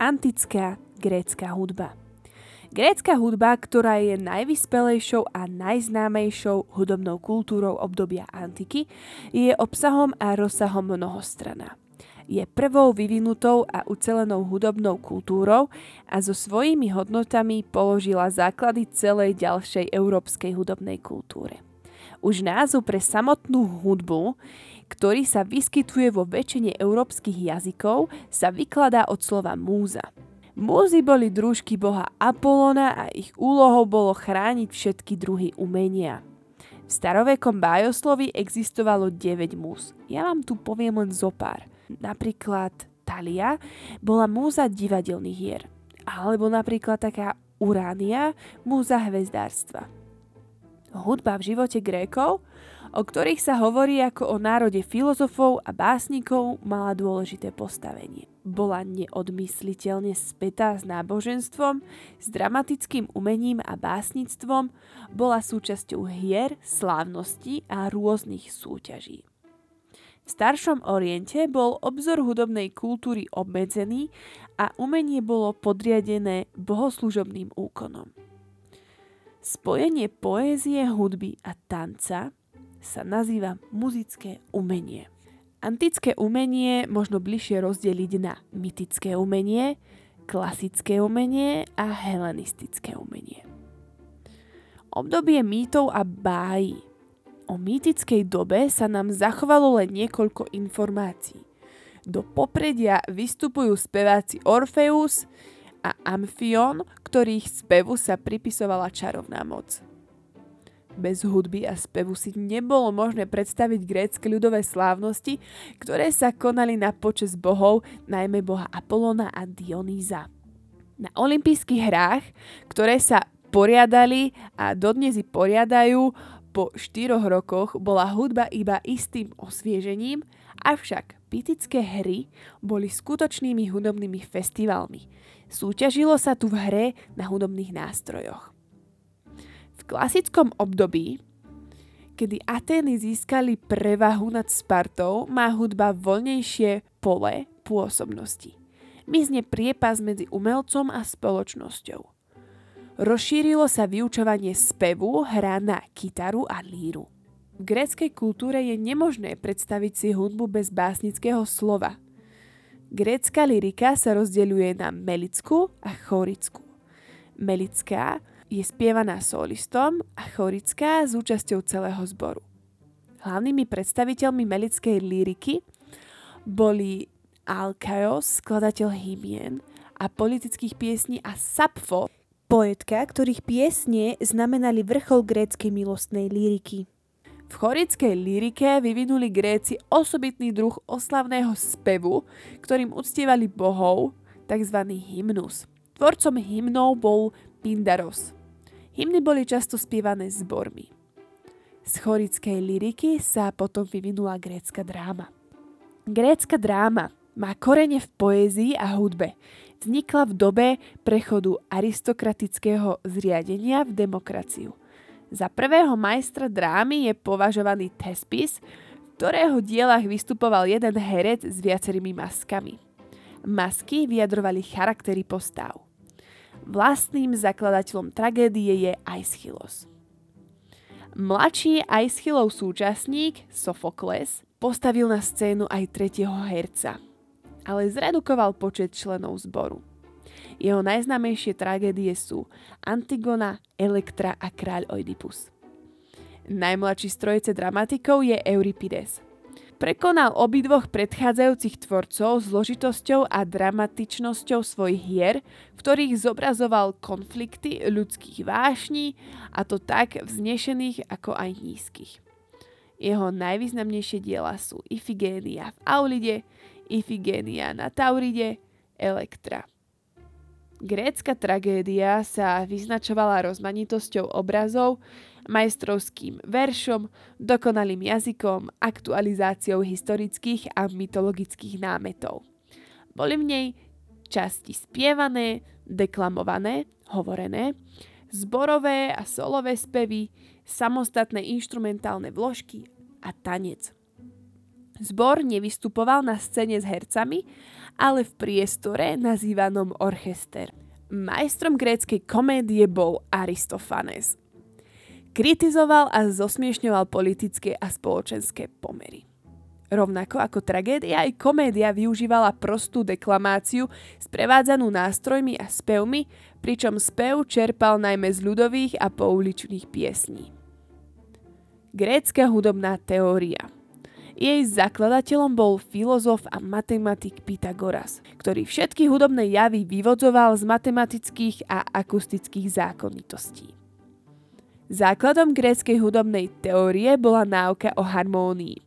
Antická grécka hudba. Grécka hudba, ktorá je najvyspelejšou a najznámejšou hudobnou kultúrou obdobia antiky, je obsahom a rozsahom mnohostrana. Je prvou vyvinutou a ucelenou hudobnou kultúrou a so svojimi hodnotami položila základy celej ďalšej európskej hudobnej kultúre. Už názov pre samotnú hudbu ktorý sa vyskytuje vo väčšine európskych jazykov, sa vykladá od slova múza. Múzy boli družky boha Apolona a ich úlohou bolo chrániť všetky druhy umenia. V starovekom bájoslovi existovalo 9 múz. Ja vám tu poviem len zo pár. Napríklad Talia bola múza divadelných hier. Alebo napríklad taká Uránia, múza hvezdárstva. Hudba v živote Grékov o ktorých sa hovorí ako o národe filozofov a básnikov, mala dôležité postavenie. Bola neodmysliteľne spätá s náboženstvom, s dramatickým umením a básnictvom, bola súčasťou hier, slávností a rôznych súťaží. V staršom Oriente bol obzor hudobnej kultúry obmedzený a umenie bolo podriadené bohoslužobným úkonom. Spojenie poézie, hudby a tanca sa nazýva muzické umenie. Antické umenie možno bližšie rozdeliť na mytické umenie, klasické umenie a helenistické umenie. Obdobie mýtov a bájí. O mýtickej dobe sa nám zachovalo len niekoľko informácií. Do popredia vystupujú speváci Orfeus a Amphion, ktorých spevu sa pripisovala čarovná moc. Bez hudby a spevu si nebolo možné predstaviť grécke ľudové slávnosti, ktoré sa konali na počes bohov, najmä boha Apolona a Dionýza. Na olympijských hrách, ktoré sa poriadali a dodnes i poriadajú, po štyroch rokoch bola hudba iba istým osviežením, avšak pitické hry boli skutočnými hudobnými festivalmi. Súťažilo sa tu v hre na hudobných nástrojoch klasickom období, kedy Atény získali prevahu nad Spartou, má hudba voľnejšie pole pôsobnosti. Mizne priepas medzi umelcom a spoločnosťou. Rozšírilo sa vyučovanie spevu, hra na kytaru a líru. V gréckej kultúre je nemožné predstaviť si hudbu bez básnického slova. Grécka lyrika sa rozdeľuje na melickú a chorickú. Melická je spievaná solistom a chorická s účasťou celého zboru. Hlavnými predstaviteľmi melickej líriky boli Alkaios, skladateľ hymien a politických piesní a Sapfo, poetka, ktorých piesne znamenali vrchol gréckej milostnej líriky. V chorickej lyrike vyvinuli Gréci osobitný druh oslavného spevu, ktorým uctievali bohov, tzv. hymnus. Tvorcom hymnov bol Pindaros. Hymny boli často spievané zbormi. Z chorickej liriky sa potom vyvinula grécka dráma. Grécka dráma má korene v poézii a hudbe. Vznikla v dobe prechodu aristokratického zriadenia v demokraciu. Za prvého majstra drámy je považovaný Tespis, v ktorého dielach vystupoval jeden herec s viacerými maskami. Masky vyjadrovali charaktery postav. Vlastným zakladateľom tragédie je Aeschylus. Mladší Aeschylov súčasník, Sofokles, postavil na scénu aj tretieho herca, ale zredukoval počet členov zboru. Jeho najznámejšie tragédie sú Antigona, Elektra a kráľ Oidipus. Najmladší z trojice dramatikov je Euripides – Prekonal obidvoch predchádzajúcich tvorcov zložitosťou a dramatičnosťou svojich hier, v ktorých zobrazoval konflikty ľudských vášní, a to tak vznešených ako aj nízkych. Jeho najvýznamnejšie diela sú Ifigénia v Aulide, Ifigénia na Tauride, Elektra. Grécka tragédia sa vyznačovala rozmanitosťou obrazov, majstrovským veršom, dokonalým jazykom, aktualizáciou historických a mytologických námetov. Boli v nej časti spievané, deklamované, hovorené, zborové a solové spevy, samostatné inštrumentálne vložky a tanec. Zbor nevystupoval na scéne s hercami, ale v priestore nazývanom orchester. Majstrom gréckej komédie bol Aristofanes. Kritizoval a zosmiešňoval politické a spoločenské pomery. Rovnako ako tragédia, aj komédia využívala prostú deklamáciu sprevádzanú nástrojmi a spevmi, pričom spev čerpal najmä z ľudových a pouličných piesní. Grécka hudobná teória jej zakladateľom bol filozof a matematik Pythagoras, ktorý všetky hudobné javy vyvodzoval z matematických a akustických zákonitostí. Základom gréckej hudobnej teórie bola náuka o harmónii.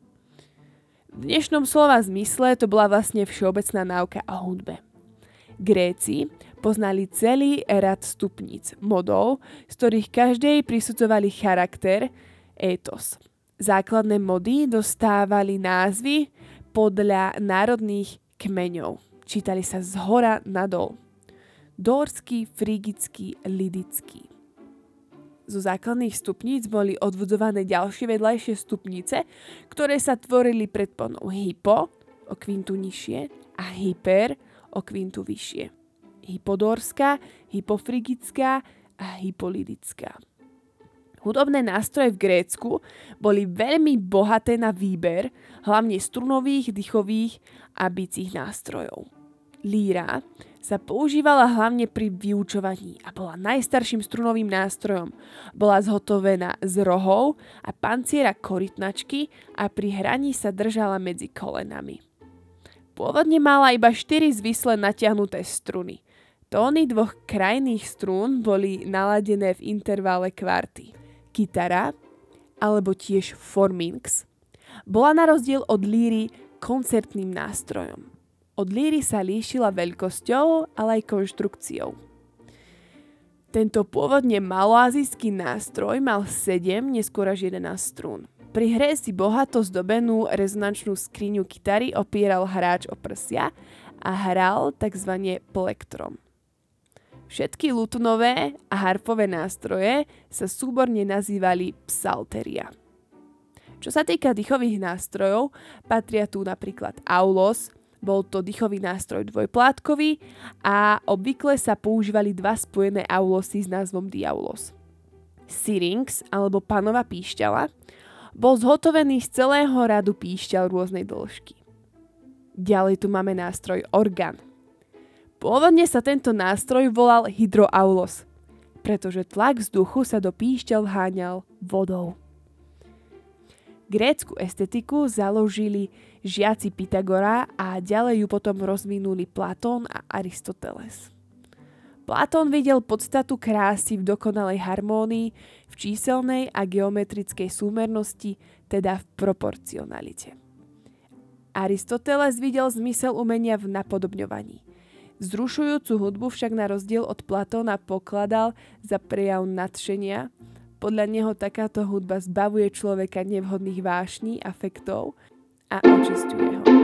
V dnešnom slova zmysle to bola vlastne všeobecná náuka o hudbe. Gréci poznali celý rad stupníc, modov, z ktorých každej prisudzovali charakter, étos. Základné mody dostávali názvy podľa národných kmeňov. Čítali sa z hora nadol. Dórský, frigický, lidický zo základných stupníc boli odvodzované ďalšie vedľajšie stupnice, ktoré sa tvorili predponou hypo, o kvintu nižšie, a hyper, o kvintu vyššie. Hypodorská, hypofrigická a hypolidická. Hudobné nástroje v Grécku boli veľmi bohaté na výber, hlavne strunových, dychových a bicích nástrojov. Líra sa používala hlavne pri vyučovaní a bola najstarším strunovým nástrojom. Bola zhotovená z rohov a panciera korytnačky a pri hraní sa držala medzi kolenami. Pôvodne mala iba 4 zvisle natiahnuté struny. Tóny dvoch krajných strún boli naladené v intervale kvarty. Kytara, alebo tiež forminx, bola na rozdiel od líry koncertným nástrojom. Od líry sa líšila veľkosťou, ale aj konštrukciou. Tento pôvodne maloazijský nástroj mal 7, neskôr až 11 strún. Pri hre si bohato zdobenú rezonančnú skriňu kytary opieral hráč o prsia a hral tzv. plektrom. Všetky lutunové a harfové nástroje sa súborne nazývali psalteria. Čo sa týka dýchových nástrojov, patria tu napríklad aulos, bol to dýchový nástroj dvojplátkový a obvykle sa používali dva spojené aulosy s názvom diaulos. Syrinx alebo panova píšťala bol zhotovený z celého radu píšťal rôznej dĺžky. Ďalej tu máme nástroj orgán. Pôvodne sa tento nástroj volal hydroaulos, pretože tlak vzduchu sa do píšťal vháňal vodou. Grécku estetiku založili žiaci Pythagora a ďalej ju potom rozvinuli Platón a Aristoteles. Platón videl podstatu krásy v dokonalej harmónii, v číselnej a geometrickej súmernosti, teda v proporcionalite. Aristoteles videl zmysel umenia v napodobňovaní. Zrušujúcu hudbu však na rozdiel od Platóna pokladal za prejav nadšenia, podľa neho takáto hudba zbavuje človeka nevhodných vášní, afektov a očistuje ho.